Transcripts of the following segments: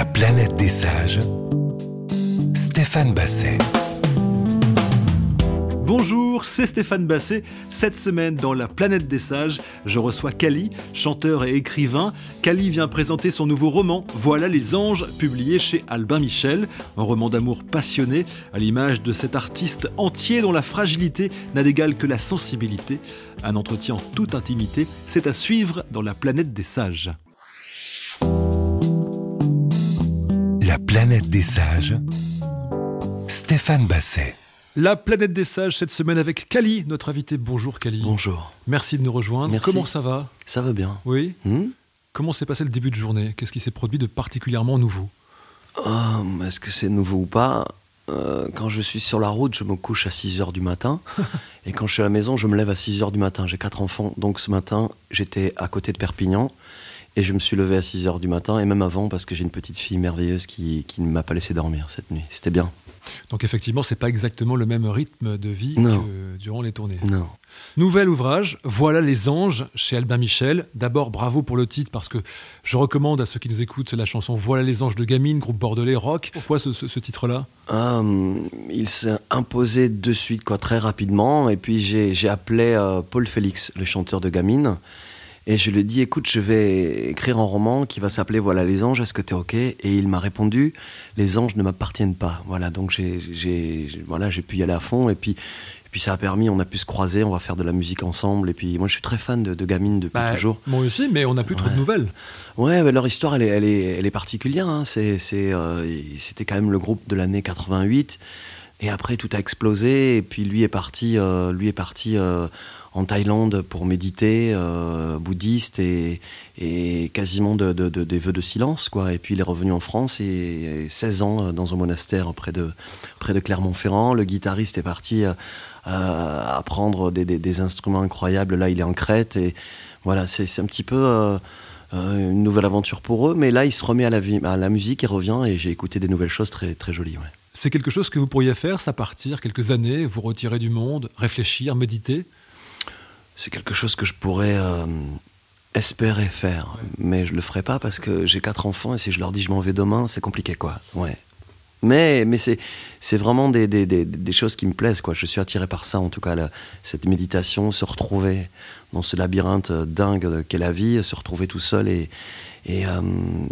La planète des sages. Stéphane Basset. Bonjour, c'est Stéphane Basset. Cette semaine, dans La planète des sages, je reçois Kali, chanteur et écrivain. Kali vient présenter son nouveau roman, Voilà les anges, publié chez Albin Michel. Un roman d'amour passionné, à l'image de cet artiste entier dont la fragilité n'a d'égal que la sensibilité. Un entretien en toute intimité, c'est à suivre dans La planète des sages. La planète des sages. Stéphane Basset. La planète des sages cette semaine avec Kali, notre invité. Bonjour Kali. Bonjour. Merci de nous rejoindre. Merci. Comment ça va? Ça va bien. Oui. Hmm? Comment s'est passé le début de journée? Qu'est-ce qui s'est produit de particulièrement nouveau? Ah, Est-ce que c'est nouveau ou pas? Euh, Quand je suis sur la route, je me couche à 6 h du matin. et quand je suis à la maison, je me lève à 6 h du matin. J'ai quatre enfants. Donc ce matin, j'étais à côté de Perpignan. Et je me suis levé à 6 h du matin. Et même avant, parce que j'ai une petite fille merveilleuse qui, qui ne m'a pas laissé dormir cette nuit. C'était bien. Donc effectivement, c'est pas exactement le même rythme de vie Non. que durant les tournées. Non. Nouvel ouvrage, Voilà les anges, chez Albin Michel. D'abord, bravo pour le titre, parce que je recommande à ceux qui nous écoutent la chanson Voilà les anges de Gamine, groupe bordelais rock. Pourquoi ce, ce- ce titre-là? Ah, il s'est imposé de suite, quoi, très rapidement. Et puis j'ai j'ai appelé euh, Paul Félix, le chanteur de Gamine. Et je lui ai dit, écoute, je vais écrire un roman qui va s'appeler Voilà les anges, est-ce que t'es OK? Et il m'a répondu, les anges ne m'appartiennent pas. Voilà, donc j'ai voilà, pu y aller à fond. Et puis, et puis ça a permis, on a pu se croiser, on va faire de la musique ensemble. Et puis moi, je suis très fan de, de Gamine depuis Bah, toujours. Moi aussi, mais on n'a plus trop de nouvelles. Ouais, leur histoire, elle est, elle est, elle est particulière. hein. Euh, c'était quand même le groupe de l'année 88. Et après, tout a explosé. Et puis lui est parti, euh, lui est parti euh, en Thaïlande pour méditer, euh, bouddhiste et, et quasiment de, de- de- des vœux de silence, quoi. Et puis il est revenu en France et, et 16 ans euh, dans un monastère près de, près de Clermont-Ferrand. Le guitariste est parti euh, euh, apprendre des, instruments incroyables. Là, il est en Crète et voilà, c'est, un petit peu. une nouvelle aventure pour eux, mais là il se remet à la, musique, il revient et j'ai écouté des nouvelles choses très, très jolies. C'est quelque chose que vous pourriez faire, ça partir quelques années, vous retirer du monde, réfléchir, méditer? C'est quelque chose que je pourrais euh, espérer faire, mais je le ferai pas parce que j'ai quatre enfants et si je leur dis je m'en vais demain, c'est compliqué quoi. Ouais. Mais, mais c'est, vraiment des, des, des, des choses qui me plaisent. Quoi. Je suis attiré par ça, en tout cas, la- cette méditation, se retrouver dans ce labyrinthe euh, dingue qu'est la vie, se retrouver tout seul et, et, euh,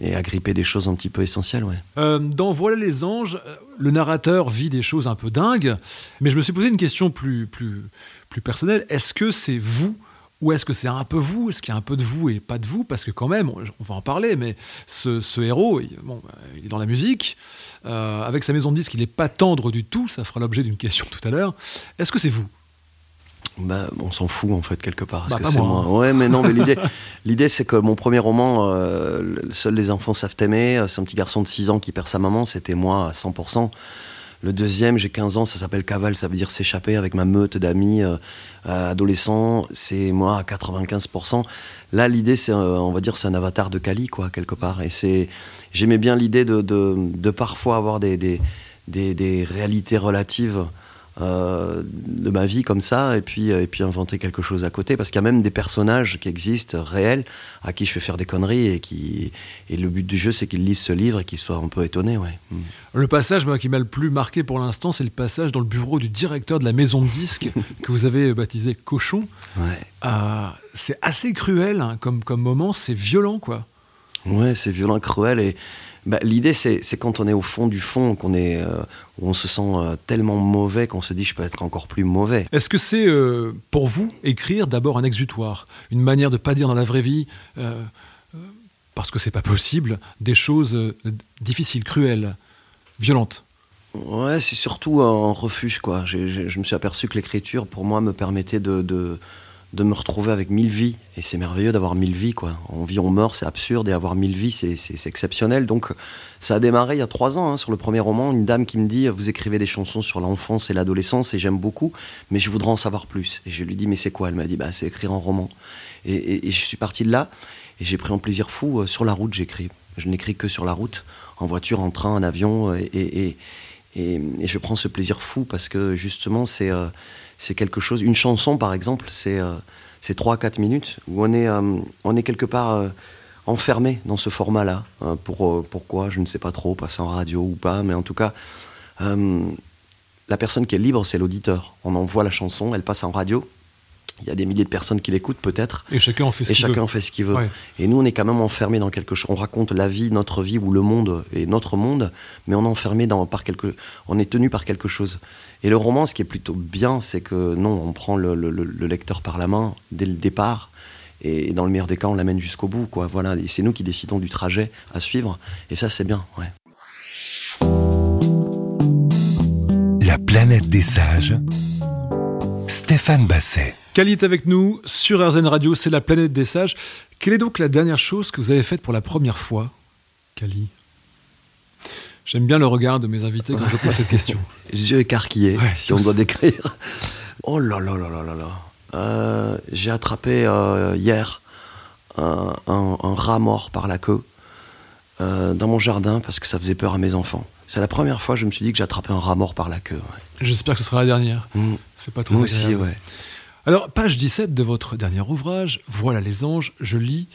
et agripper des choses un petit peu essentielles. Ouais. Euh, dans Voilà les anges, euh, le narrateur vit des choses un peu dingues, mais je me suis posé une question plus, plus, plus personnelle. Est-ce que c'est vous ou est-ce que c'est un peu vous? Est-ce qu'il y a un peu de vous et pas de vous? Parce que quand même, on on va en parler, mais ce, ce héros, il, bon, il est dans la musique, euh, avec sa maison de disque, il n'est pas tendre du tout, ça fera l'objet d'une question tout à l'heure. Est-ce que c'est vous? Bah, on s'en fout en fait quelque part. Bah, parce pas que c'est moi, moi? Ouais, mais non, mais l'idée, l'idée c'est que mon premier roman, euh, Seuls les enfants savent aimer, euh, c'est un petit garçon de 6 ans qui perd sa maman, c'était moi à 100%. Le deuxième, j'ai 15 ans, ça s'appelle Cavale, ça veut dire s'échapper avec ma meute d'amis euh, euh, adolescents, c'est moi à 95%. Là, l'idée, c'est, euh, on va dire, c'est un avatar de Kali, quoi, quelque part. Et c'est, j'aimais bien l'idée de, de, de parfois avoir des, des, des réalités relatives euh, de ma vie comme ça et puis, et puis inventer quelque chose à côté parce qu'il y a même des personnages qui existent réels à qui je fais faire des conneries et qui et le but du jeu c'est qu'ils lisent ce livre et qu'ils soient un peu étonnés ouais. Mm. Le passage moi, qui m'a le plus marqué pour l'instant, c'est le passage dans le bureau du directeur de la maison de disque que vous avez baptisé Cochon. ouais Euh, c'est assez cruel hein, comme, comme moment, c'est violent quoi. ouais c'est violent cruel et bah, l'idée c'est, quand on est au fond du fond qu'on est euh, où on se sent euh, tellement mauvais qu'on se dit je peux être encore plus mauvais Est-ce que c'est euh, pour vous écrire d'abord un exutoire, une manière de pas dire dans la vraie vie, euh, parce que c'est pas possible, des choses difficiles, cruelles, violentes? Ouais, c'est surtout un refuge, quoi. Je me suis aperçu que l'écriture, pour moi, me permettait de, de, de me retrouver avec mille vies. Et c'est merveilleux d'avoir mille vies, quoi. On vit, on meurt, c'est absurde, et avoir mille vies, c'est- exceptionnel. Donc, ça a démarré il y a trois ans, hein, sur le premier roman. Une dame qui me dit Vous écrivez des chansons sur l'enfance et l'adolescence, et j'aime beaucoup, mais je voudrais en savoir plus. Et je lui dis Mais c'est quoi? Elle m'a dit bah, C'est écrire un roman. Et, je suis parti de là, et j'ai pris un plaisir fou. euh, sur la route, j'écris. Je n'écris que sur la route, en voiture, en train, en avion, et et, et je prends ce plaisir fou parce que justement, c'est euh, c'est quelque chose. Une chanson, par exemple, c'est euh, c'est 3 à 4 minutes où on est, euh, on est quelque part euh, enfermé dans ce format-là. Pour, pourquoi Je ne sais pas trop, passer en radio ou pas, mais en tout cas, la personne qui est libre, c'est l'auditeur. On envoie la chanson, elle passe en radio. Il y a des milliers de personnes qui l'écoutent peut-être. Et chacun en fait ce Et qu'il chacun veut. en fait ce qu'il veut. Ouais. Et nous, on est quand même enfermé dans quelque chose. On raconte la vie, notre vie ou le monde et notre monde, mais on est enfermé dans, par quelque. On est tenu par quelque chose. Et le roman, ce qui est plutôt bien, c'est que non, on prend le, le- le- le lecteur par la main dès le départ. Et dans le meilleur des cas, on l'amène jusqu'au bout, quoi. Voilà. Et c'est nous qui décidons du trajet à suivre. Et ça, c'est bien, ouais. La planète des sages. Stéphane Basset. Kali est avec nous sur RZN Radio, c'est la planète des sages. Quelle est donc la dernière chose que vous avez faite pour la première fois, Kali J'aime bien le regard de mes invités quand je pose cette question. Les yeux écarquillés, Ouais, si on doit décrire. Oh là là là là là là. Euh, J'ai attrapé euh, hier un, un- un rat mort par la queue euh, dans mon jardin parce que ça faisait peur à mes enfants. C'est la première fois que je me suis dit que j'attrapais un rat mort par la queue. ouais. J'espère que ce sera la dernière. Mm. C'est pas très Moi aussi, ouais. Alors, page 17 de votre dernier ouvrage, Voilà les anges, je lis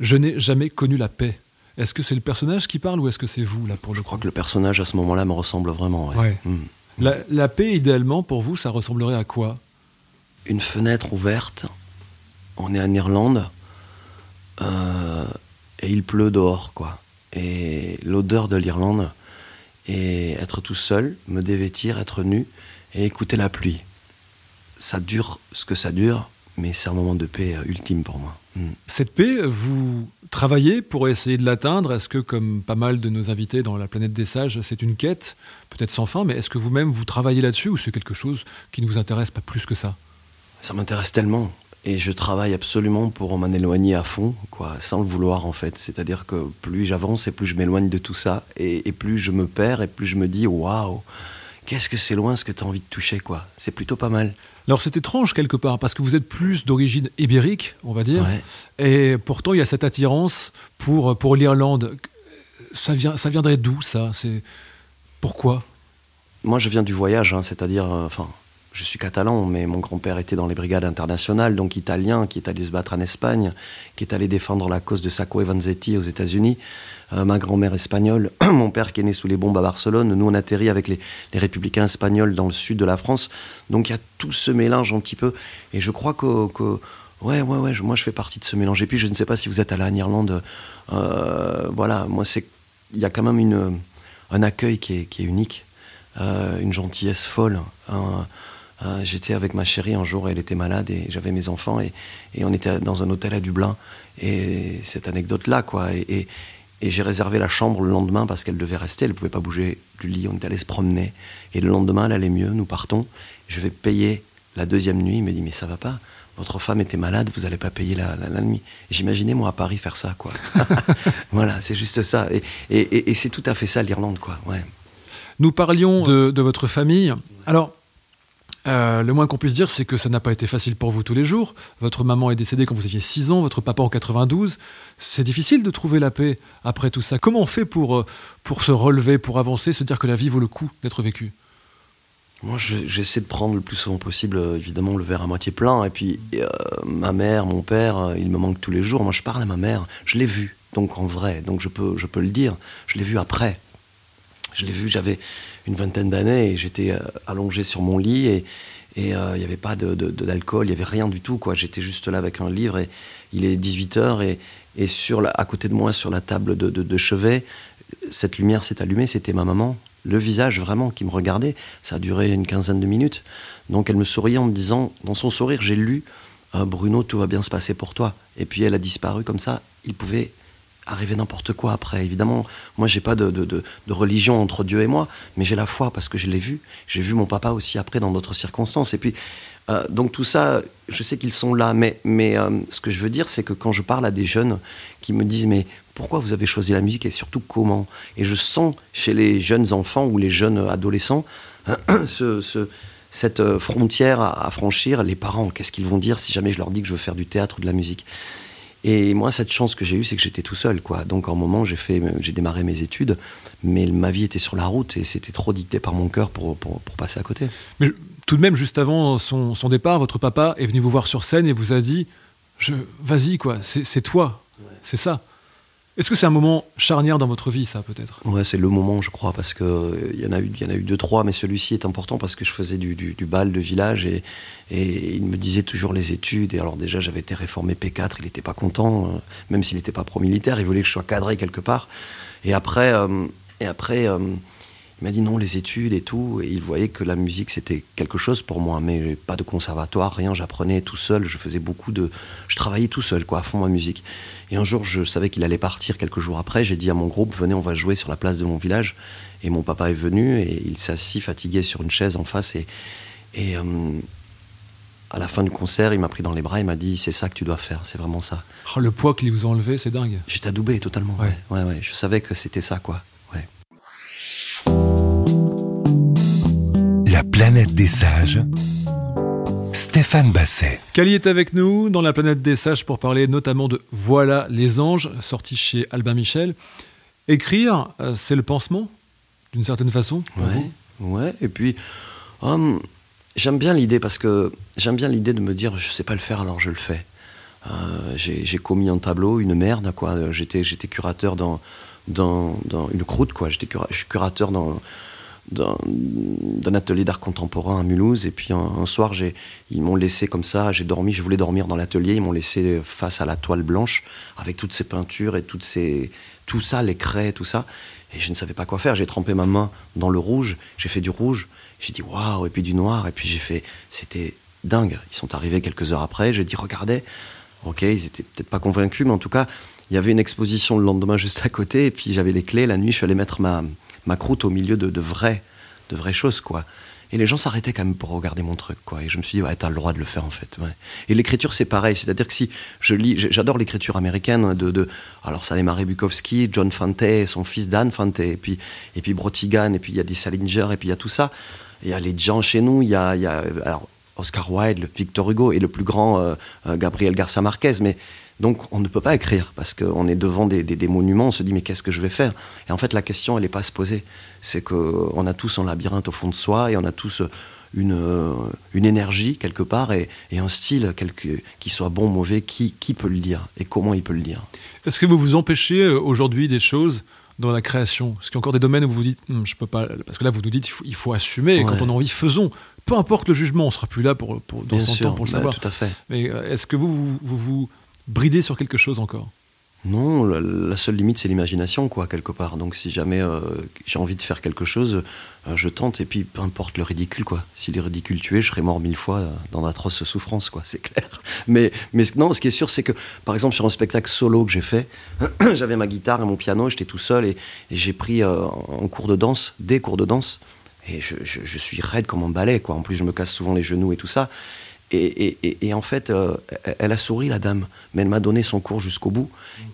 Je n'ai jamais connu la paix. Est-ce que c'est le personnage qui parle ou est-ce que c'est vous, là, pour le Je crois que le personnage à ce moment-là me ressemble vraiment. ouais. Ouais. Mm. La, la paix, idéalement, pour vous, ça ressemblerait à quoi? Une fenêtre ouverte. On est en Irlande. euh, et il pleut dehors, quoi. Et l'odeur de l'Irlande. Et être tout seul, me dévêtir, être nu et écouter la pluie. Ça dure ce que ça dure, mais c'est un moment de paix euh, ultime pour moi. Mm. Cette paix, vous travaillez pour essayer de l'atteindre? Est-ce que, comme pas mal de nos invités dans la planète des sages, c'est une quête, peut-être sans fin, mais est-ce que vous-même vous travaillez là-dessus ou c'est quelque chose qui ne vous intéresse pas plus que ça? Ça m'intéresse tellement. Et je travaille absolument pour m'en éloigner à fond, quoi, sans le vouloir en fait. C'est-à-dire que plus j'avance et plus je m'éloigne de tout ça, et, et plus je me perds et plus je me dis waouh, qu'est-ce que c'est loin ce que tu as envie de toucher, quoi. C'est plutôt pas mal. Alors c'est étrange quelque part, parce que vous êtes plus d'origine ibérique, on va dire, Ouais. et pourtant il y a cette attirance pour, pour l'Irlande. Ça, vient, ça viendrait d'où ça? C'est Pourquoi? Moi, je viens du voyage, hein, c'est-à-dire, euh, enfin, je suis catalan, mais mon grand-père était dans les brigades internationales, donc italien, qui est allé se battre en Espagne, qui est allé défendre la cause de Sacco et Vanzetti aux États-Unis. Euh, ma grand-mère espagnole, mon père qui est né sous les bombes à Barcelone. Nous, on atterrit avec les, républicains espagnols dans le sud de la France. Donc, il y a tout ce mélange un petit peu. Et je crois que. Ouais, ouais, ouais, moi je fais partie de ce mélange. Et puis je ne sais pas si vous êtes allé en Irlande. euh, voilà, moi c'est. Il y a quand même une, un accueil qui est, unique, euh, une gentillesse folle. Euh, J'étais avec ma chérie un jour, elle était malade et j'avais mes enfants et, et on était dans un hôtel à Dublin. Et cette anecdote-là, quoi. Et, et- et j'ai réservé la chambre le lendemain parce qu'elle devait rester, elle ne pouvait pas bouger du lit, on est allé se promener. Et le lendemain, elle allait mieux, nous partons. Je vais payer la deuxième nuit. Il me dit, mais ça va pas. Votre femme était malade, vous n'allez pas payer la, la- la nuit. J'imaginais, moi, à Paris, faire ça, quoi. voilà, c'est juste ça. Et, et- et- et c'est tout à fait ça, l'Irlande, quoi. Ouais. Nous parlions de, de votre famille. Alors, euh, le moins qu'on puisse dire, c'est que ça n'a pas été facile pour vous tous les jours. Votre maman est décédée quand vous aviez 6 ans, votre papa en 92. C'est difficile de trouver la paix après tout ça. Comment on fait pour, euh, pour se relever, pour avancer, se dire que la vie vaut le coup d'être vécue? Moi, je- j'essaie de prendre le plus souvent possible, euh, évidemment, le verre à moitié plein. Et puis, ma mère, mon père, ils me manquent tous les jours. Moi, je parle à ma mère. Je l'ai vue, donc en vrai. Donc, je peux, je peux le dire. Je l'ai vue après. Je l'ai vue, j'avais une vingtaine d'années et j'étais euh, allongé sur mon lit et euh, il n'y avait pas de- de- de- d'alcool, il n'y avait rien du tout. quoi. J'étais juste là avec un livre et il est 18h et, et sur à côté de moi, sur la table de chevet, cette lumière s'est allumée, c'était ma maman. Le visage vraiment qui me regardait, ça a duré une quinzaine de minutes. Donc elle me souriait en me disant, dans son sourire, j'ai lu euh, Bruno, tout va bien se passer pour toi. Et puis elle a disparu comme ça. Il pouvait arriver n'importe quoi après. Évidemment, moi, j'ai pas de, de- religion entre Dieu et moi, mais j'ai la foi parce que je l'ai vu. J'ai vu mon papa aussi après dans d'autres circonstances. Et puis, euh, donc tout ça, je sais qu'ils sont là, mais, mais euh, ce que je veux dire, c'est que quand je parle à des jeunes qui me disent, mais pourquoi vous avez choisi la musique et surtout comment? Et je sens chez les jeunes enfants ou les jeunes adolescents ce- ce- cette euh, frontière à franchir. Les parents, qu'est-ce qu'ils vont dire si jamais je leur dis que je veux faire du théâtre ou de la musique? Et moi, cette chance que j'ai eue, c'est que j'étais tout seul, quoi. Donc, en un moment, j'ai fait, j'ai démarré mes études, mais ma vie était sur la route et c'était trop dicté par mon cœur pour, pour, pour passer à côté. Mais tout de même, juste avant son, son départ, votre papa est venu vous voir sur scène et vous a dit je, Vas-y, quoi, c'est c'est toi, c'est ça. Est-ce que c'est un moment charnière dans votre vie, ça, peut-être? Ouais, c'est le moment, je crois, parce que il y en a eu, y en a eu deux, trois, mais celui-ci est important parce que je faisais du, bal de village et, il me disait toujours les études. Et alors déjà, j'avais été réformé P4, il n'était pas content, euh, même s'il n'était pas pro-militaire, il voulait que je sois cadré quelque part. Et après, euh, et après. Euh, il m'a dit non, les études et tout. Et il voyait que la musique, c'était quelque chose pour moi. Mais pas de conservatoire, rien. J'apprenais tout seul. Je faisais beaucoup de. Je travaillais tout seul, quoi, à fond ma musique. Et un jour, je savais qu'il allait partir quelques jours après. J'ai dit à mon groupe venez, on va jouer sur la place de mon village. Et mon papa est venu et il s'est assis fatigué sur une chaise en face. Et, et euh, à la fin du concert, il m'a pris dans les bras. Il m'a dit c'est ça que tu dois faire. C'est vraiment ça. Oh, le poids qu'il vous a enlevé, c'est dingue. J'étais adoubé totalement. Ouais. ouais, ouais. Je savais que c'était ça, quoi. La planète des sages. Stéphane Basset. Cali est avec nous dans la planète des sages pour parler notamment de Voilà les anges, sorti chez Albin Michel. Écrire, euh, c'est le pansement, d'une certaine façon Ouais, ouais. Et puis, hum, j'aime bien l'idée parce que j'aime bien l'idée de me dire je sais pas le faire alors je le fais. Euh, j'ai commis un tableau, une merde, quoi. J'étais curateur dans, dans, une croûte, quoi. Je suis curateur dans d'un atelier d'art contemporain à Mulhouse. Et puis un, soir, ils m'ont laissé comme ça, j'ai dormi, je voulais dormir dans l'atelier, ils m'ont laissé face à la toile blanche avec toutes ces peintures et toutes ces, tout ça, les craies, tout ça. Et je ne savais pas quoi faire. J'ai trempé ma main dans le rouge, j'ai fait du rouge, j'ai dit waouh, et puis du noir, et puis j'ai fait. C'était dingue. Ils sont arrivés quelques heures après, j'ai dit regardez. Ok, ils étaient peut-être pas convaincus, mais en tout cas, il y avait une exposition le lendemain juste à côté, et puis j'avais les clés. La nuit, je suis allé mettre ma, ma croûte au milieu de, de vraies, de vraies choses, quoi. Et les gens s'arrêtaient quand même pour regarder mon truc, quoi. Et je me suis dit, ouais, t'as le droit de le faire, en fait. Et l'écriture, c'est pareil. C'est-à-dire que si je lis, j'adore l'écriture américaine de, de alors Salemare Bukowski, John Fante, son fils Dan Fante, et puis, et puis Brotigan, et puis il y a des Salinger, et puis il y a tout ça. Il y a les gens chez nous, il y a, y a alors, Oscar Wilde, Victor Hugo, et le plus grand euh, euh, Gabriel Garcia Marquez, mais donc on ne peut pas écrire parce qu'on est devant des, monuments, on se dit mais qu'est-ce que je vais faire? Et en fait la question elle n'est pas à se poser. C'est qu'on a tous un labyrinthe au fond de soi et on a tous une, une énergie quelque part et, un style quelque, qui soit bon, mauvais, qui, qui peut le dire et comment il peut le dire. Est-ce que vous vous empêchez euh, aujourd'hui des choses dans la création? Est-ce qu'il y a encore des domaines où vous vous dites hum, je peux pas Parce que là vous nous dites il faut, assumer et quand on a envie faisons. Peu importe le jugement, on sera plus là pour, pour dans son temps pour le bah, savoir. Tout à fait. Mais euh, est-ce que vous, vous, vous bridé sur quelque chose encore non, la, seule limite c'est l'imagination, quoi, quelque part. Donc si jamais euh, j'ai envie de faire quelque chose, euh, je tente, et puis peu importe le ridicule, quoi. Si le ridicule tué, je serais mort mille fois euh, dans d'atroces souffrances, quoi, c'est clair. Mais, mais non, ce qui est sûr, c'est que, par exemple, sur un spectacle solo que j'ai fait, j'avais ma guitare et mon piano, j'étais tout seul, et, j'ai pris en cours de danse, des cours de danse, et je, je suis raide comme un balai, quoi. En plus, je me casse souvent les genoux et tout ça. Et, en fait, euh, elle a souri, la dame, mais elle m'a donné son cours jusqu'au bout.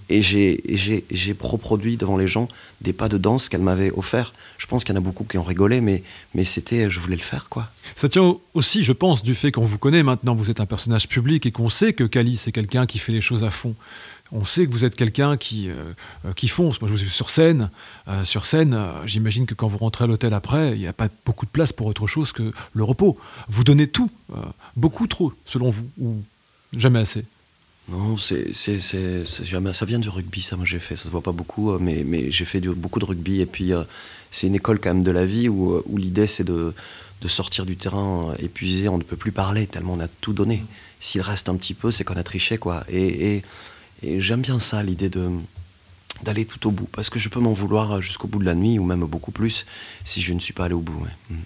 Et j'ai reproduit devant les gens des pas de danse qu'elle m'avait offert. Je pense qu'il y en a beaucoup qui ont rigolé, mais, mais c'était, je voulais le faire, quoi. Ça tient aussi, je pense, du fait qu'on vous connaît maintenant, vous êtes un personnage public et qu'on sait que Kali, c'est quelqu'un qui fait les choses à fond on sait que vous êtes quelqu'un qui, euh, euh, qui fonce. Moi, je vous ai vu sur scène. Euh, sur scène, j'imagine que quand vous rentrez à l'hôtel après, il n'y a pas beaucoup de place pour autre chose que le repos. Vous donnez tout, beaucoup trop, selon vous, ou jamais assez? Non, c'est, jamais. Ça vient du rugby, ça. Moi, j'ai fait. Ça se voit pas beaucoup, mais, mais j'ai fait beaucoup de rugby. Et puis, c'est une école quand même de la vie où, où l'idée, c'est de, de, sortir du terrain épuisé. On ne peut plus parler tellement on a tout donné. S'il reste un petit peu, c'est qu'on a triché, quoi. Et et j'aime bien ça, l'idée de d'aller tout au bout, parce que je peux m'en vouloir jusqu'au bout de la nuit, ou même beaucoup plus, si je ne suis pas allé au bout. Ouais.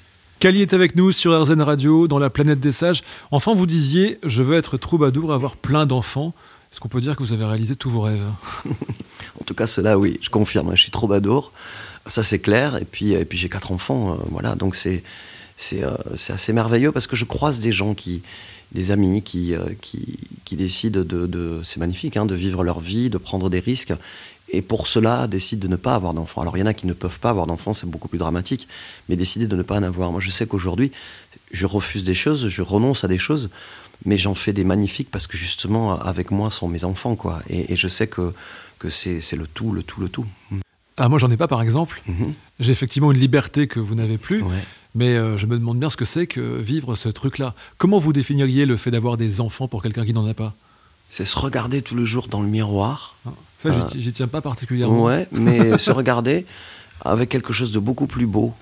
Kali mm. est avec nous sur RZN Radio, dans la planète des sages. Enfin, vous disiez, je veux être troubadour, avoir plein d'enfants. Est-ce qu'on peut dire que vous avez réalisé tous vos rêves? En tout cas, cela, oui, je confirme. Je suis troubadour, ça c'est clair. Et puis, et puis j'ai quatre enfants, euh, voilà. Donc c'est c'est euh, assez merveilleux parce que je croise des gens qui des amis qui, euh, qui, qui, décident de, de c'est magnifique, hein, de vivre leur vie, de prendre des risques, et pour cela décident de ne pas avoir d'enfants. Alors il y en a qui ne peuvent pas avoir d'enfants, c'est beaucoup plus dramatique, mais décider de ne pas en avoir. Moi je sais qu'aujourd'hui, je refuse des choses, je renonce à des choses, mais j'en fais des magnifiques parce que justement avec moi sont mes enfants, quoi. Et, je sais que, que c'est le tout, le tout, le tout. Ah, moi, j'en ai pas, par exemple. Mhm. J'ai effectivement une liberté que vous n'avez plus. Mais euh, je me demande bien ce que c'est que vivre ce truc-là. Comment vous définiriez le fait d'avoir des enfants pour quelqu'un qui n'en a pas? C'est se regarder tout le jour dans le miroir. Ah, ça, Euh, j'y tiens pas particulièrement. Ouais, mais se regarder avec quelque chose de beaucoup plus beau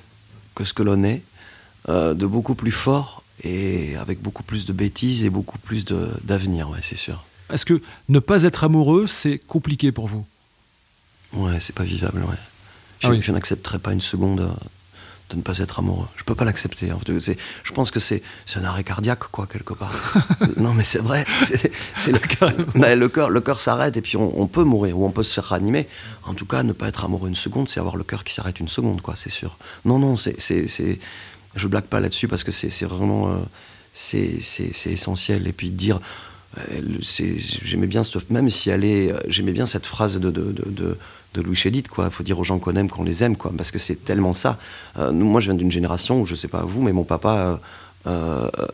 que ce que l'on est, euh, de beaucoup plus fort et avec beaucoup plus de bêtises et beaucoup plus d'avenir, ouais, c'est sûr. Est-ce que ne pas être amoureux, c'est compliqué pour vous? Ouais, c'est pas vivable, ouais. Je, Ah oui. je n'accepterai pas une seconde euh, de ne pas être amoureux. Je peux pas l'accepter. en fait. Je pense que c'est un arrêt cardiaque, quoi, quelque part. non, mais c'est vrai. C'est le cœur. Mais le cœur, le cœur s'arrête et puis on, on peut mourir ou on peut se faire ranimer. En tout cas, ne pas être amoureux une seconde, c'est avoir le cœur qui s'arrête une seconde, quoi, c'est sûr. Non, non, c'est, je blague pas là-dessus parce que c'est vraiment, euh, c'est, essentiel. Et puis dire, euh, j'aimais bien cette, même si elle est, euh, j'aimais bien cette phrase de, de, de, de, de Louis Chédid, quoi. Faut dire aux gens qu'on aime, qu'on les aime, quoi, parce que c'est tellement ça. Euh, moi, je viens d'une génération où je sais pas vous, mais mon papa, euh, euh,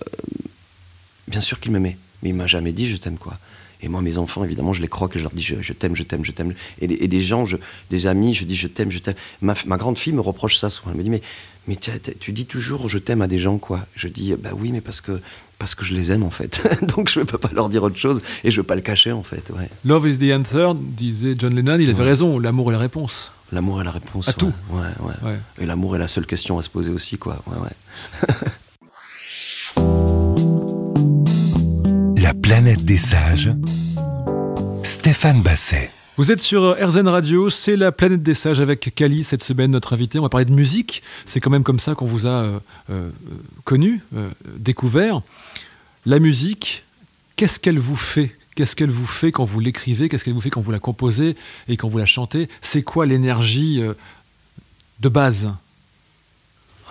bien sûr qu'il m'aimait, mais il m'a jamais dit je t'aime, quoi. Et moi, mes enfants, évidemment, je les crois que je leur dis je, je t'aime, je t'aime, je t'aime. Et, des- et des gens, je, des amis, je dis je t'aime, je t'aime. Ma, ma grande fille me reproche ça souvent. Elle me dit mais, mais tu, tu dis toujours je t'aime à des gens, quoi. Je dis bah oui, mais parce que, parce que je les aime, en fait. Donc je ne peux pas leur dire autre chose et je ne veux pas le cacher, en fait. Ouais. Love is the answer, disait John Lennon. Il avait Ouais. raison. L'amour est la réponse. L'amour est la réponse. À ouais. tout. Ouais, ouais. Ouais. Et l'amour est la seule question à se poser aussi, quoi. Ouais, ouais. La planète des sages. Stéphane Basset. Vous êtes sur RZN Radio, c'est la planète des sages avec Kali cette semaine, notre invité. On va parler de musique. C'est quand même comme ça qu'on vous a euh, euh, connu, euh, découvert. La musique, qu'est-ce qu'elle vous fait? Qu'est-ce qu'elle vous fait quand vous l'écrivez? Qu'est-ce qu'elle vous fait quand vous la composez et quand vous la chantez? C'est quoi l'énergie euh, de base?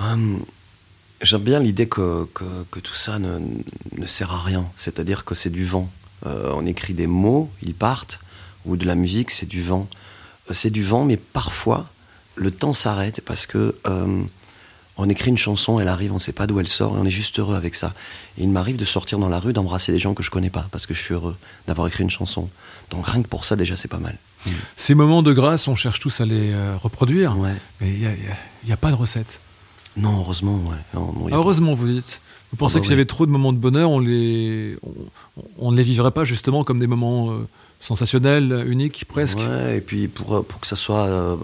Hum, J'aime bien l'idée que, que, que tout ça ne, ne sert à rien. C'est-à-dire que c'est du vent. Euh, on écrit des mots, ils partent, ou de la musique, c'est du vent. Euh, C'est du vent, mais parfois, le temps s'arrête parce que euh, on écrit une chanson, elle arrive, on ne sait pas d'où elle sort, et on est juste heureux avec ça. Et il m'arrive de sortir dans la rue, d'embrasser des gens que je connais pas, parce que je suis heureux d'avoir écrit une chanson. Donc rien que pour ça, déjà, c'est pas mal. Ces moments de grâce, on cherche tous à les reproduire, Ouais. mais il n'y a, pas de recette. Non, heureusement, ouais. Non, non, y a pas- Heureusement, vous dites. Vous pensez bah que s'il y avait trop de moments de bonheur, on, les, on, on ne les vivrait pas justement comme des moments euh, sensationnels, uniques, presque Ouais, et puis pour, euh, pour que ça soit euh,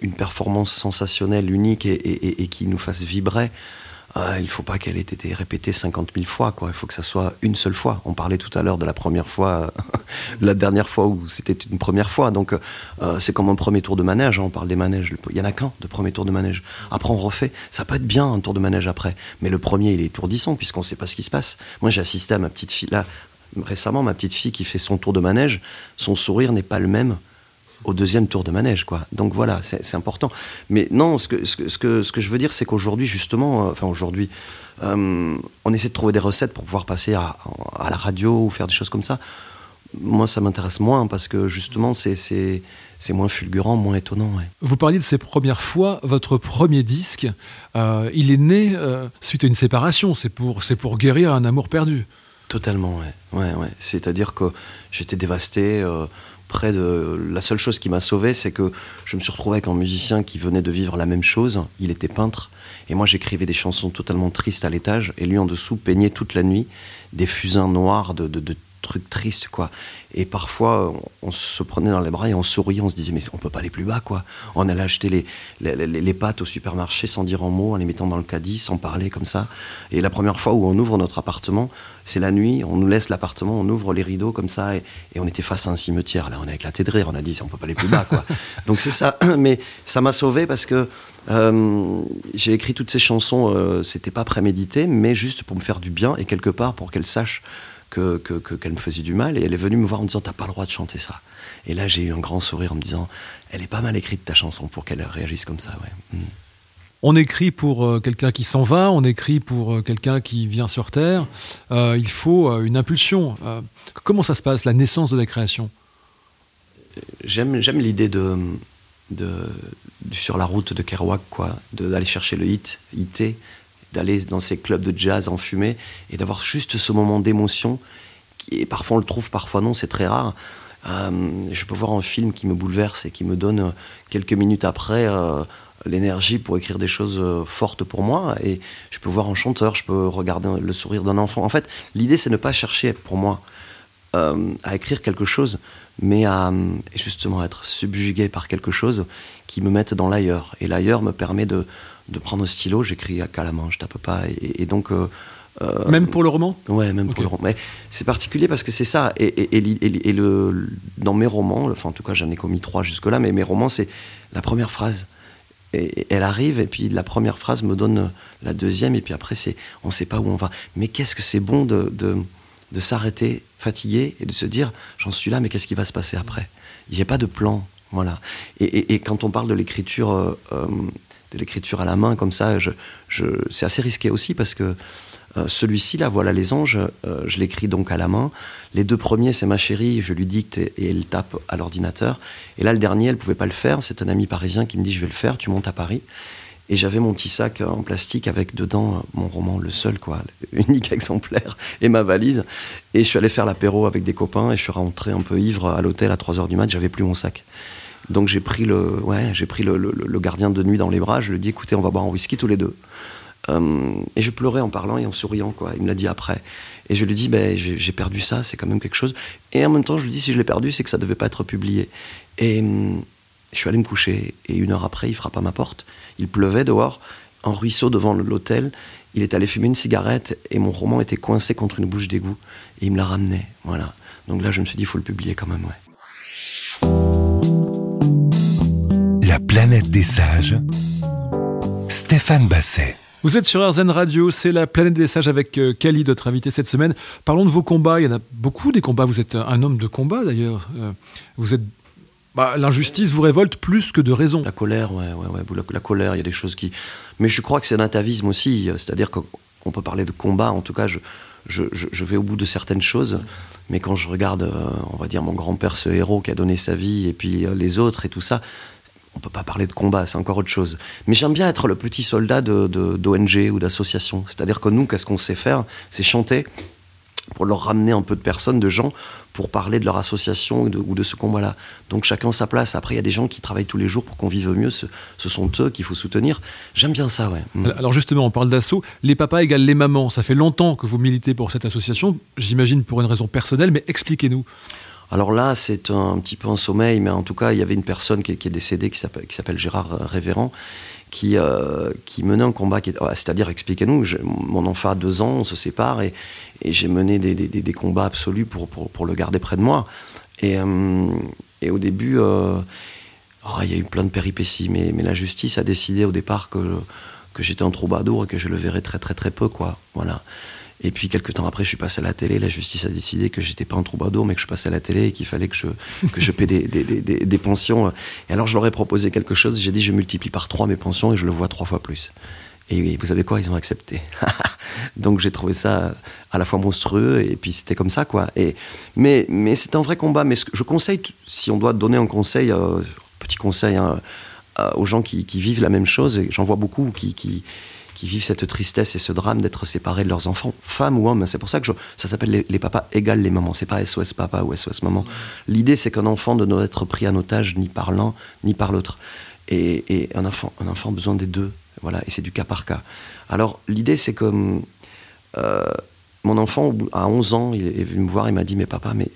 une performance sensationnelle, unique et, et- et- et qui nous fasse vibrer, euh, il faut pas qu'elle ait été répétée 50 000 fois. Quoi. Il faut que ça soit une seule fois. On parlait tout à l'heure de la première fois, euh, la dernière fois où c'était une première fois. Donc euh, c'est comme un premier tour de manège. hein, on parle des manèges. Il y en a qu'un de premier tour de manège. Après on refait. Ça peut être bien un tour de manège après, mais le premier il est étourdissant puisqu'on sait pas ce qui se passe. Moi j'ai assisté à ma petite fille là récemment, ma petite fille qui fait son tour de manège. Son sourire n'est pas le même au deuxième tour de manège, quoi. Donc voilà, c'est important. Mais non, ce que, ce que, ce que, ce que je veux dire, c'est qu'aujourd'hui, justement, euh, enfin aujourd'hui, euh, on essaie de trouver des recettes pour pouvoir passer à, à la radio ou faire des choses comme ça. Moi, ça m'intéresse moins parce que justement, c'est moins fulgurant, moins étonnant. Ouais. Vous parliez de ces premières fois. Votre premier disque, euh, il est né euh, suite à une séparation. C'est pour, guérir un amour perdu. Totalement, ouais. ouais, ouais. C'est-à-dire que j'étais dévasté. euh, près de la seule chose qui m'a sauvé, c'est que je me suis retrouvé avec un musicien qui venait de vivre la même chose. Il était peintre et moi j'écrivais des chansons totalement tristes à l'étage et lui en dessous peignait toute la nuit des fusains noirs de, de, de trucs tristes quoi. Et parfois on, on se prenait dans les bras et on souriait, on se disait mais on peut pas aller plus bas quoi. On allait acheter les, les, les- les pâtes au supermarché sans dire un mot, en les mettant dans le caddie, sans parler comme ça. Et la première fois où on ouvre notre appartement, c'est la nuit, on nous laisse l'appartement, on ouvre les rideaux comme ça et, et on était face à un cimetière. Là on a éclaté de rire, on a dit on peut pas aller plus bas quoi. Donc c'est ça. Mais ça m'a sauvé parce que euh, j'ai écrit toutes ces chansons, euh, c'était pas prémédité, mais juste pour me faire du bien et quelque part pour qu'elle sache que, que- que- qu'elle me faisait du mal. Et elle est venue me voir en me disant T'as pas le droit de chanter ça. Et là, j'ai eu un grand sourire en me disant Elle est pas mal écrite ta chanson pour qu'elle réagisse comme ça. Ouais. Mm. On écrit pour euh, quelqu'un qui s'en va, on écrit pour euh, quelqu'un qui vient sur Terre. Euh, il faut une impulsion. Euh, comment ça se passe, la naissance de la création? J'aime, l'idée de, de, du sur la route de Kerouac, quoi, de- d'aller chercher le hit, hité, d'aller dans ces clubs de jazz en fumée et d'avoir juste ce moment d'émotion. Et parfois on le trouve, parfois non, c'est très rare. Euh, je peux voir un film qui me bouleverse et qui me donne euh, quelques minutes après euh, l'énergie pour écrire des choses fortes pour moi. Et je peux voir un chanteur, je peux regarder le sourire d'un enfant. En fait, l'idée c'est ne pas chercher pour moi à écrire quelque chose, mais à justement être subjugué par quelque chose qui me mette dans l'ailleurs. Et l'ailleurs me permet de, de prendre un stylo, j'écris à la main, je tape pas. Et, donc. Euh, euh, même pour le roman? Ouais, même pour le roman. Mais c'est particulier parce que c'est ça. Et, et, le, dans mes romans, enfin en tout cas j'en ai commis trois jusque-là, mais mes romans, c'est la première phrase. Et, elle arrive, et puis la première phrase me donne la deuxième, et puis après, c'est on ne sait pas où on va. Mais qu'est-ce que c'est bon de, de, de s'arrêter fatigué et de se dire j'en suis là, mais qu'est-ce qui va se passer après? Il n'y a pas de plan. Voilà. Et, quand on parle de l'écriture, euh, euh, de l'écriture à la main comme ça, je, c'est assez risqué aussi parce que euh, celui-ci, là, voilà les anges, euh, je l'écris donc à la main. Les deux premiers, c'est ma chérie, je lui dicte et, elle tape à l'ordinateur. Et là, le dernier, elle pouvait pas le faire. C'est un ami parisien qui me dit, je vais le faire, tu montes à Paris. Et j'avais mon petit sac en plastique avec dedans euh, mon roman, le seul, quoi, l'unique exemplaire, et ma valise. Et je suis allé faire l'apéro avec des copains et je suis rentré un peu ivre à l'hôtel à 3h du mat, j'avais plus mon sac. Donc j'ai pris, le, ouais, j'ai pris le, le, gardien de nuit dans les bras, je lui ai dit, écoutez, on va boire un whisky tous les deux. Euh, et je pleurais en parlant et en souriant, quoi. Il me l'a dit après. Et je lui dis, ben, j'ai perdu ça, c'est quand même quelque chose. Et en même temps, je lui dis, si je l'ai perdu, c'est que ça devait pas être publié. Et hum, je suis allé me coucher. Et une heure après, il frappe à ma porte. Il pleuvait dehors, en ruisseau devant l'hôtel. Il est allé fumer une cigarette et mon roman était coincé contre une bouche d'égout. Et il me l'a ramené. Voilà. Donc là, je me suis dit, il faut le publier quand même, ouais. Planète des sages. Stéphane Basset. Vous êtes sur RZN Radio, c'est la planète des sages avec euh, Kali, notre invité cette semaine. Parlons de vos combats, il y en a beaucoup des combats, vous êtes un homme de combat d'ailleurs. Euh, vous êtes bah, l'injustice vous révolte plus que de raison. La colère, ouais, ouais, ouais la, colère, il y a des choses qui. Mais je crois que c'est un atavisme aussi, c'est-à-dire qu'on peut parler de combat, en tout cas, je, je, je, vais au bout de certaines choses, mais quand je regarde, euh, on va dire, mon grand-père, ce héros qui a donné sa vie, et puis les autres et tout ça, on peut pas parler de combat, c'est encore autre chose. Mais j'aime bien être le petit soldat d'ONG de, ou d'association. C'est-à-dire que nous, qu'est-ce qu'on sait faire? C'est chanter pour leur ramener un peu de personnes, de gens, pour parler de leur association ou de, ce combat-là. Donc chacun sa place. Après, il y a des gens qui travaillent tous les jours pour qu'on vive mieux. Ce, sont eux qu'il faut soutenir. J'aime bien ça, ouais. Mm. Alors justement, on parle d'assaut. Les papas égale les mamans. Ça fait longtemps que vous militez pour cette association. J'imagine pour une raison personnelle, mais expliquez-nous. Alors là, c'est un, petit peu un sommeil, mais en tout cas, il y avait une personne qui, est décédée, qui s'appelle Gérard Révérend, qui, euh, menait un combat, c'est-à-dire, expliquez-nous, mon enfant a deux ans, on se sépare, et, j'ai mené des, combats absolus pour, le garder près de moi. Et, euh, au début, euh, oh, il y a eu plein de péripéties, mais, mais la justice a décidé au départ que, que j'étais un troubadour et que je le verrais très très très peu, quoi. Voilà. Et puis quelques temps après, je suis passé à la télé. La justice a décidé que j'étais pas un troubadour, mais que je passais à la télé et qu'il fallait que je que je paie des, des, des, des, pensions. Et alors je leur ai proposé quelque chose. J'ai dit je multiplie par trois mes pensions et je le vois trois fois plus. Et vous savez quoi? Ils ont accepté. Donc j'ai trouvé ça à la fois monstrueux et puis c'était comme ça quoi. Et mais mais c'est un vrai combat. Mais je conseille, si on doit donner un conseil, euh, petit conseil hein, euh, aux gens qui, qui, vivent la même chose, j'en vois beaucoup qui, qui qui vivent cette tristesse et ce drame d'être séparés de leurs enfants, femmes ou hommes. C'est pour ça que ça s'appelle les, papas égales les mamans. C'est pas SOS papa ou SOS maman. L'idée, c'est qu'un enfant ne doit être pris en otage ni par l'un ni par l'autre. Et, un enfant, un enfant a besoin des deux. Voilà, et c'est du cas par cas. Alors, l'idée, c'est que euh, mon enfant, à 11 ans, il est venu me voir et m'a dit Mais papa, mais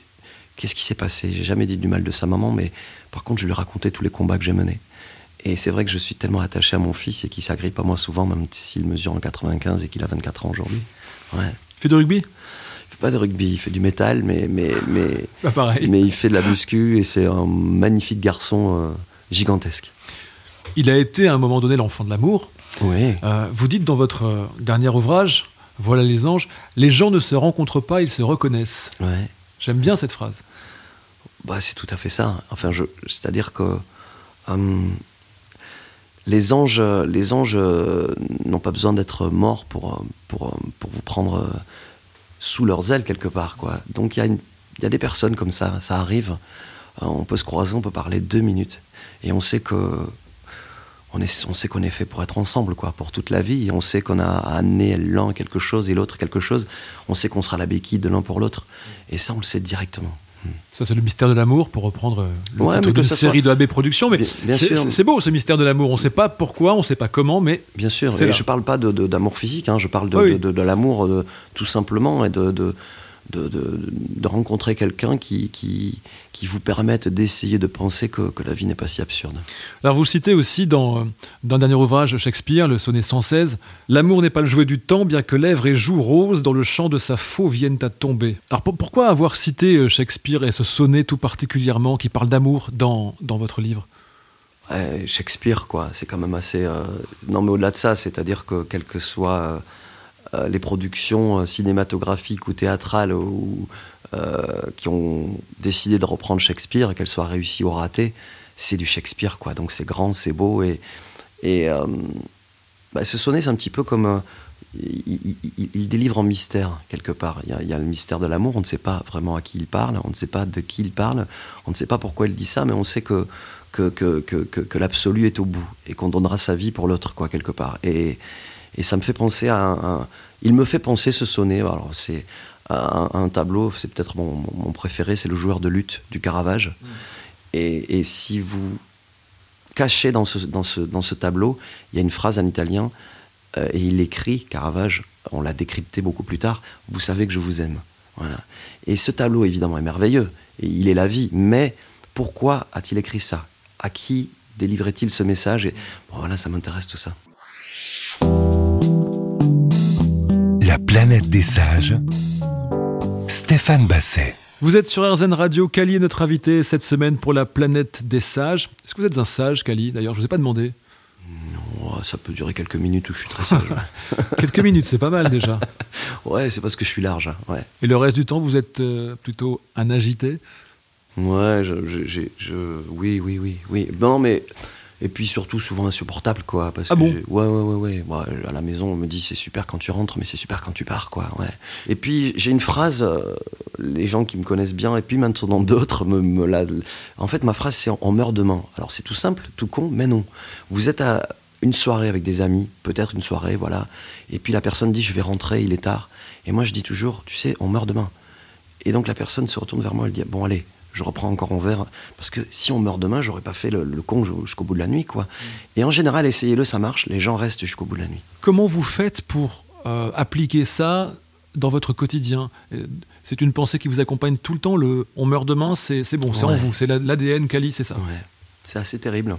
qu'est-ce qui s'est passé? J'ai jamais dit du mal de sa maman, mais par contre, je lui ai raconté tous les combats que j'ai menés. Et c'est vrai que je suis tellement attaché à mon fils et qu'il s'agrippe à moi souvent, même s'il mesure en 95 et qu'il a 24 ans aujourd'hui. Ouais. Il fait du rugby? Il fait pas de rugby, il fait du métal, mais, mais, mais, pareil. mais il fait de la muscu et c'est un magnifique garçon euh, gigantesque. Il a été à un moment donné l'enfant de l'amour. Oui. Euh, vous dites dans votre euh, dernier ouvrage, Voilà les anges, les gens ne se rencontrent pas, ils se reconnaissent. Ouais. J'aime bien cette phrase. Bah, c'est tout à fait ça. Enfin, c'est-à-dire que les anges, les anges euh, n'ont pas besoin d'être morts pour, euh, pour, euh, pour vous prendre sous leurs ailes quelque part. Quoi. Donc il y, y, a des personnes comme ça, ça arrive. On peut se croiser, on peut parler deux minutes. Et on sait que on, est, on sait qu'on est fait pour être ensemble, quoi, pour toute la vie. On sait qu'on a amené l'un quelque chose et l'autre quelque chose. On sait qu'on sera la béquille de l'un pour l'autre. Et ça, on le sait directement. Ça, c'est le mystère de l'amour, pour reprendre euh, le ouais, titre d'une série de AB Productions. Mais c'est beau, ce mystère de l'amour. On ne sait pas pourquoi, on ne sait pas comment, mais. Bien sûr. je ne parle pas d'amour physique, hein, je parle de, de, l'amour tout simplement et de, de, de, rencontrer quelqu'un qui, qui, qui, vous permette d'essayer de penser que, que, la vie n'est pas si absurde. Alors vous citez aussi dans, dans un dernier ouvrage de Shakespeare, le sonnet 116, L'amour n'est pas le jouet du temps, bien que lèvres et joues roses dans le chant de sa faux viennent à tomber. Alors pourquoi avoir cité euh, Shakespeare et ce sonnet tout particulièrement qui parle d'amour dans, dans votre livre? Shakespeare, quoi, c'est quand même assez... Euh, non mais au-delà de ça, c'est-à-dire que quel que soit... Euh, les productions euh, cinématographiques ou théâtrales ou, euh, qui ont décidé de reprendre Shakespeare, qu'elles soient réussies ou ratées, c'est du Shakespeare, quoi. Donc c'est grand, c'est beau. Et, bah, ce sonnet, c'est un petit peu comme. Il, délivre en mystère, quelque part. Il y, a, le mystère de l'amour, on ne sait pas vraiment à qui il parle, on ne sait pas de qui il parle, on ne sait pas pourquoi il dit ça, mais on sait que, l'absolu est au bout et qu'on donnera sa vie pour l'autre, quoi, quelque part. Et ça me fait penser à un, il me fait penser ce sonnet. Alors c'est un, tableau, c'est peut-être mon, préféré, c'est le joueur de lutte du Caravage. Mm. Et, si vous cachez dans ce, dans, ce, dans ce tableau, il y a une phrase en italien, euh, et il écrit, Caravage, on l'a décrypté beaucoup plus tard, vous savez que je vous aime. Voilà. Et ce tableau, évidemment, est merveilleux, et il est la vie, mais pourquoi a-t-il écrit ça? À qui délivrait-il ce message? Et voilà, ça m'intéresse tout ça. La planète des sages. Stéphane Basset. Vous êtes sur RZN Radio. Kali est notre invité cette semaine pour la planète des sages. Est-ce que vous êtes un sage, Kali? D'ailleurs, je ne vous ai pas demandé. Non, ça peut durer quelques minutes où je suis très sage. quelques minutes, c'est pas mal déjà. ouais, c'est parce que je suis large. Hein, ouais. Et le reste du temps, vous êtes euh, plutôt un agité? Ouais, je, je, oui, oui, oui, oui. Non, mais et puis surtout souvent insupportable quoi parce ah que bon ouais ouais ouais ouais. À la maison on me dit c'est super quand tu rentres mais c'est super quand tu pars quoi ouais. Et puis j'ai une phrase euh, les gens qui me connaissent bien et puis maintenant d'autres me, me la en fait ma phrase c'est on meurt demain. Alors c'est tout simple tout con mais non. Vous êtes à une soirée avec des amis peut-être une soirée voilà. Et puis la personne dit je vais rentrer il est tard. Et moi je dis toujours tu sais on meurt demain. Et donc la personne se retourne vers moi elle dit bon allez je reprends encore en verre. Parce que si on meurt demain, j'aurais pas fait le, con jusqu'au bout de la nuit, quoi. Mm. Et en général, essayez-le, ça marche. Les gens restent jusqu'au bout de la nuit. Comment vous faites pour euh, appliquer ça dans votre quotidien? Euh, C'est une pensée qui vous accompagne tout le temps. Le on meurt demain, c'est bon, c'est en vous, c'est l'ADN Kali, c'est ça? Ouais. C'est assez terrible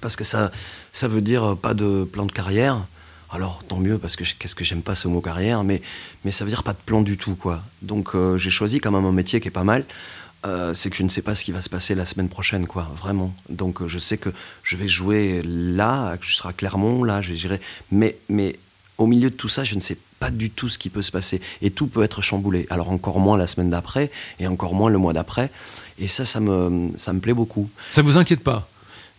parce que ça, ça veut dire euh, pas de plan de carrière. Alors tant mieux parce que qu'est-ce que j'aime pas ce mot carrière, mais mais ça veut dire pas de plan du tout quoi. Donc j'ai choisi quand même un métier qui est pas mal. Euh, c'est que je ne sais pas ce qui va se passer la semaine prochaine, quoi, vraiment. Donc euh, je sais que je vais jouer là, que je serai à Clermont, là, j'irai. Mais, mais au milieu de tout ça, je ne sais pas du tout ce qui peut se passer. Et tout peut être chamboulé. Alors encore moins la semaine d'après, et encore moins le mois d'après. Et ça, ça me, ça me plaît beaucoup. Ça vous inquiète pas?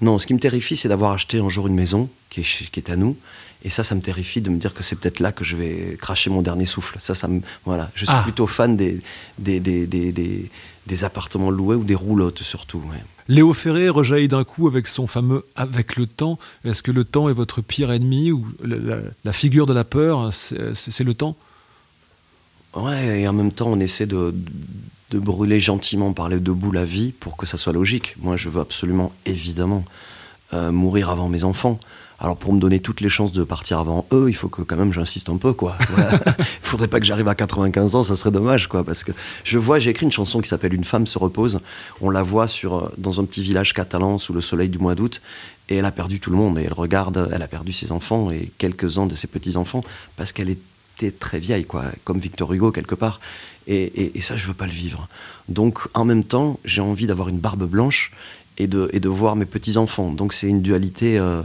Non, ce qui me terrifie, c'est d'avoir acheté un jour une maison qui est, qui est à nous. Et ça, ça me terrifie de me dire que c'est peut-être là que je vais cracher mon dernier souffle. Ça, ça me, voilà. Je suis ah. plutôt fan des, des, des, des des appartements loués ou des roulottes surtout. Léo Ferré rejaillit d'un coup avec son fameux Avec le temps. Est-ce que le temps est votre pire ennemi ou la, figure de la peur, c'est le temps? Ouais, et en même temps, on essaie de, de brûler gentiment par les deux bouts la vie pour que ça soit logique. Moi, je veux absolument, évidemment, euh, mourir avant mes enfants. Alors pour me donner toutes les chances de partir avant eux, il faut que quand même j'insiste un peu quoi. il faudrait pas que j'arrive à 95 ans, ça serait dommage quoi parce que je vois j'ai écrit une chanson qui s'appelle Une femme se repose. On la voit sur euh, dans un petit village catalan sous le soleil du mois d'août et elle a perdu tout le monde et elle regarde, elle a perdu ses enfants et quelques-uns de ses petits-enfants parce qu'elle était très vieille quoi, comme Victor Hugo quelque part. Et, ça je veux pas le vivre. Donc en même temps, j'ai envie d'avoir une barbe blanche et de, et de voir mes petits-enfants. Donc c'est une dualité euh,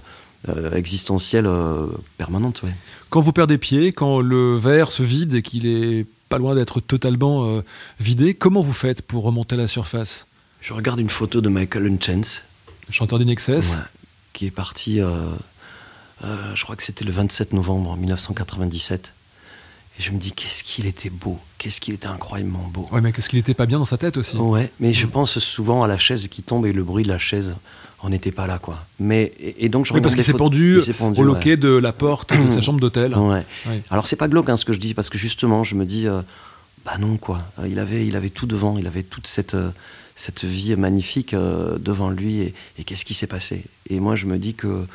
euh, existentielle euh, permanente. Ouais. Quand vous perdez pied, quand le verre se vide et qu'il est pas loin d'être totalement vidé, comment vous faites pour remonter à la surface? Je regarde une photo de Michael Hutchence, chanteur d'Inexcess, qui est parti, je crois que c'était le 27 novembre 1997. Et je me dis, qu'est-ce qu'il était beau, qu'est-ce qu'il était incroyablement beau. Ouais, mais qu'est-ce qu'il était pas bien dans sa tête aussi. Ouais, mais je mm. pense souvent à la chaise qui tombe et le bruit de la chaise on n'était pas là, quoi. Mais et, donc je oui, parce qu'il s'est pendu, au loquet de la porte de sa chambre d'hôtel. Ouais. Alors c'est pas glauque hein, ce que je dis parce que justement je me dis euh, bah non quoi. Il avait il avait tout devant, il avait toute cette euh, cette vie magnifique euh, devant lui et, qu'est-ce qui s'est passé? Et moi je me dis que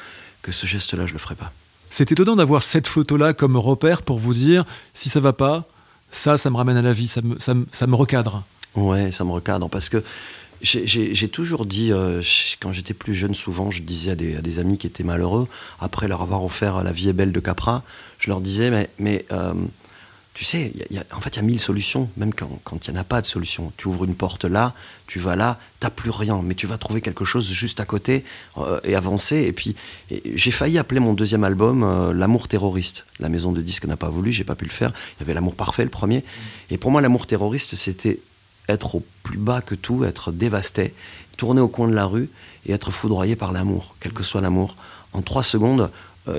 que ce geste-là je le ferai pas. C'est étonnant d'avoir cette photo-là comme repère pour vous dire si ça va pas, Ça, ça me ramène à la vie, ça me, ça me, ça me recadre. Ouais, ça me recadre parce que j'ai toujours dit, euh, quand j'étais plus jeune, souvent, je disais à des, amis qui étaient malheureux, après leur avoir offert La vie est belle de Capra, je leur disais, mais, mais euh, tu sais, en fait, il y a mille solutions, même quand il n'y en a pas de solution. Tu ouvres une porte là, tu vas là, tu n'as plus rien, mais tu vas trouver quelque chose juste à côté euh, et avancer. Et puis, j'ai failli appeler mon deuxième album euh, L'amour terroriste. La maison de disques n'a pas voulu, j'ai pas pu le faire. Il y avait L'amour parfait, le premier. Et pour moi, l'amour terroriste, c'était être au plus bas que tout, être dévasté, tourner au coin de la rue et être foudroyé par l'amour, quel que soit l'amour. En trois secondes,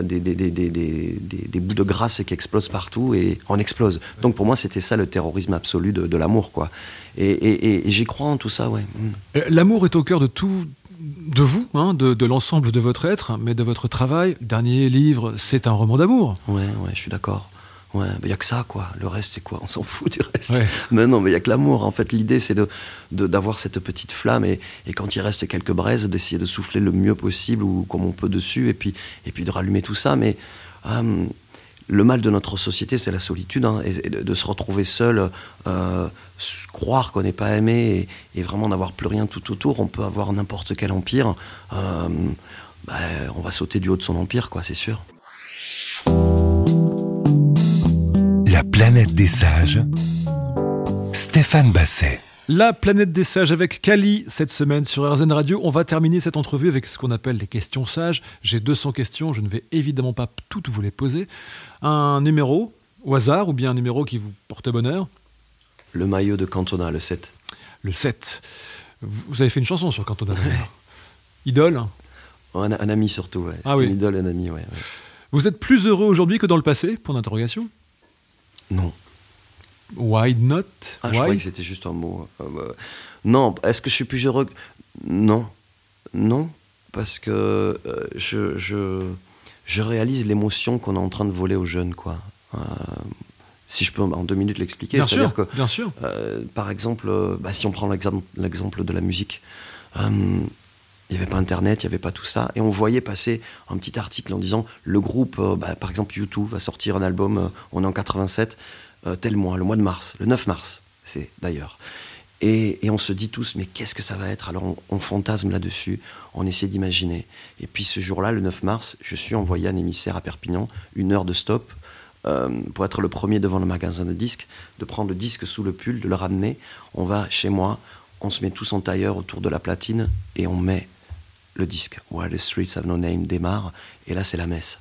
des, des, des, des, bouts de grâce qui explosent partout et on explose. Donc pour moi, c'était ça le terrorisme absolu de, de l'amour, quoi. Et, et, et, j'y crois en tout ça, ouais. Mm. Euh, l'amour est au cœur de tout, de vous, hein, de, de l'ensemble de votre être, mais de votre travail. Dernier livre, c'est un roman d'amour. Ouais, ouais, je suis d'accord. Ouais, il n'y a que ça, quoi. Le reste, c'est quoi? On s'en fout du reste. Mais non, mais il n'y a que l'amour. En fait, l'idée, c'est de, d'avoir cette petite flamme et, et, quand il reste quelques braises, d'essayer de souffler le mieux possible ou comme on peut dessus et puis, et puis de rallumer tout ça. Mais euh, le mal de notre société, c'est la solitude hein, et, de, se retrouver seul, euh, croire qu'on n'est pas aimé et, vraiment n'avoir plus rien tout autour. On peut avoir n'importe quel empire. Euh, bah, on va sauter du haut de son empire, quoi, c'est sûr. La planète des sages. Stéphane Basset. La planète des sages avec Kali cette semaine sur RZN Radio. On va terminer cette entrevue avec ce qu'on appelle les questions sages. J'ai 200 questions, je ne vais évidemment pas toutes vous les poser. Un numéro au hasard ou bien un numéro qui vous porte bonheur Le maillot de Cantona, le 7. Le 7. Vous avez fait une chanson sur Cantona Idole un, ami surtout, ouais. Ah une idole, un ami, ouais, Vous êtes plus heureux aujourd'hui que dans le passé? Point d'interrogation non. Why not? Ah, Je croyais que c'était juste un mot. Euh, euh, non, est-ce que je suis plus heureux Non. Non, parce que euh, je, je, je, réalise l'émotion qu'on est en train de voler aux jeunes, quoi. si je peux en deux minutes l'expliquer, c'est-à-dire que, bien sûr. par exemple, bah, si on prend l'exemple de la musique, il n'y avait pas Internet, il n'y avait pas tout ça. Et on voyait passer un petit article en disant le groupe, euh, bah, par exemple YouTube, va sortir un album, euh, on est en 87, euh, tel mois, le mois de mars, le 9 mars, c'est d'ailleurs. Et, on se dit tous, mais qu'est-ce que ça va être? Alors on, fantasme là-dessus, on essaie d'imaginer. Et puis ce jour-là, le 9 mars, je suis envoyé un émissaire à Perpignan, une heure de stop, pour être le premier devant le magasin de disques, de prendre le disque sous le pull, de le ramener. On va chez moi, on se met tous en tailleur autour de la platine et on met le disque Where the Streets Have No Name démarre, et là c'est la messe.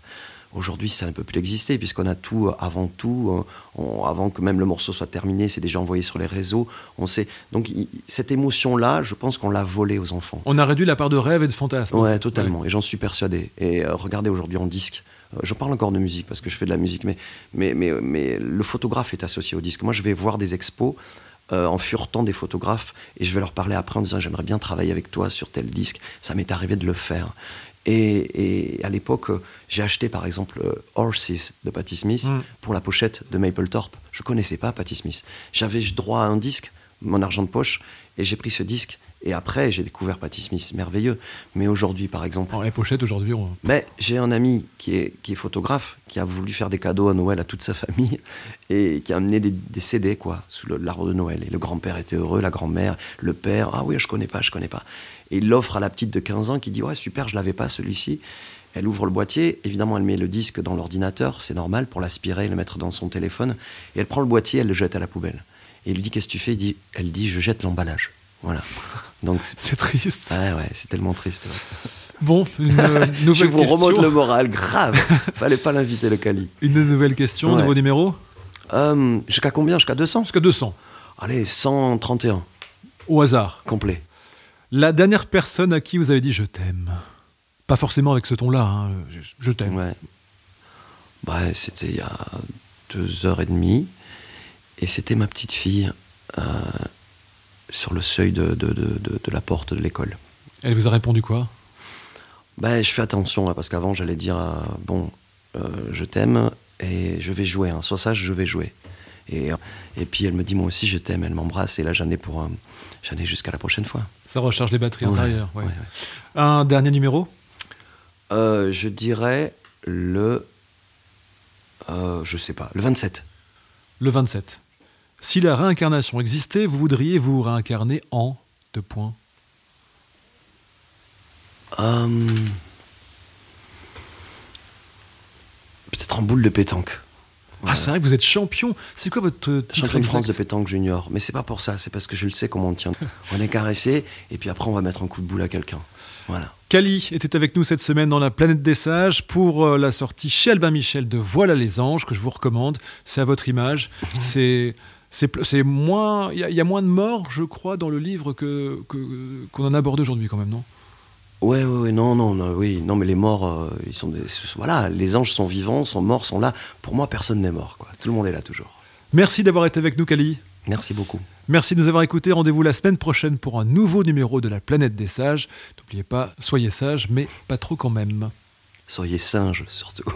Aujourd'hui, ça ne peut plus exister puisqu'on a tout euh, avant tout, euh, avant que même le morceau soit terminé, c'est déjà envoyé sur les réseaux. On sait. Donc cette émotion-là, je pense qu'on l'a volée aux enfants. On a réduit la part de rêve et de fantasme. Ouais, totalement. Et j'en suis persuadé. Et euh, regardez aujourd'hui en disque. je parle encore de musique parce que je fais de la musique, mais, mais, mais, mais le photographe est associé au disque. Moi, je vais voir des expos euh, en furetant des photographes et je vais leur parler après en disant j'aimerais bien travailler avec toi sur tel disque. Ça m'est arrivé de le faire. Et, à l'époque, j'ai acheté par exemple euh, Horses de Patti Smith mm. pour la pochette de Mapplethorpe. Je connaissais pas Patti Smith. J'avais droit à un disque, mon argent de poche, et j'ai pris ce disque et après, j'ai découvert Patti Smith, merveilleux. Mais aujourd'hui, par exemple. En les pochettes, aujourd'hui. On... Mais j'ai un ami qui est, qui est photographe, qui a voulu faire des cadeaux à Noël à toute sa famille, et qui a amené des, CD, quoi, sous l'arbre de Noël. Et le grand-père était heureux, la grand-mère, le père, ah oui, je connais pas, je connais pas. Et il l'offre à la petite de 15 ans qui dit, ouais, super, je l'avais pas celui-ci. Elle ouvre le boîtier, évidemment, elle met le disque dans l'ordinateur, c'est normal, pour l'aspirer le mettre dans son téléphone. Et elle prend le boîtier, elle le jette à la poubelle. Et il lui dit, qu'est-ce que tu fais? Il dit, Elle dit, je jette l'emballage. Voilà. Donc c'est triste. Ouais, ouais, c'est tellement triste. Bon, une euh, nouvelle Je vous remonte le moral, grave. Fallait pas l'inviter, le Cali. Une nouvelle question, nouveau numéro euh, Jusqu'à combien? Jusqu'à 200 Jusqu'à 200. Allez, 131. Au hasard. Complet. La dernière personne à qui vous avez dit je t'aime. Pas forcément avec ce ton-là, hein. je, t'aime. Ouais. Bah, c'était il y a deux heures et demie. Et c'était ma petite fille. Euh, sur le seuil de, de, de, la porte de l'école. Elle vous a répondu quoi? Ben, Je fais attention, hein, parce qu'avant j'allais dire, euh, bon, euh, je t'aime et je vais jouer, hein. sois sage, je vais jouer. Et, et puis elle me dit, moi aussi je t'aime, elle m'embrasse et là j'en ai pour j'en ai jusqu'à la prochaine fois. Ça recharge les batteries intérieures. Ouais. Un dernier numéro? Euh, Je dirais le... je sais pas, le 27. Le 27. Si la réincarnation existait, vous voudriez vous réincarner en deux points Euh, Peut-être en boule de pétanque. Ah, c'est vrai que vous êtes champion. C'est quoi votre titre Champion de France de pétanque junior. Mais c'est pas pour ça, c'est parce que je le sais comment on tient. On est caressé, et puis après on va mettre un coup de boule à quelqu'un. Voilà. Kali était avec nous cette semaine dans la planète des sages pour euh, la sortie chez Albin Michel de Voilà les anges que je vous recommande. C'est à votre image. c'est c'est moins il y, a- il y a moins de morts, je crois, dans le livre que qu'on en aborde aujourd'hui quand même, non? Ouais, ouais, ouais, non, non, non, oui, non, mais les morts, euh, ils sont des, voilà, les anges sont vivants, sont morts, sont là. Pour moi, personne n'est mort, quoi. Tout le monde est là toujours. Merci d'avoir été avec nous, Kali. Merci beaucoup. Merci de nous avoir écoutés. Rendez-vous la semaine prochaine pour un nouveau numéro de la planète des sages. N'oubliez pas, soyez sages, mais pas trop quand même. Soyez singes, surtout.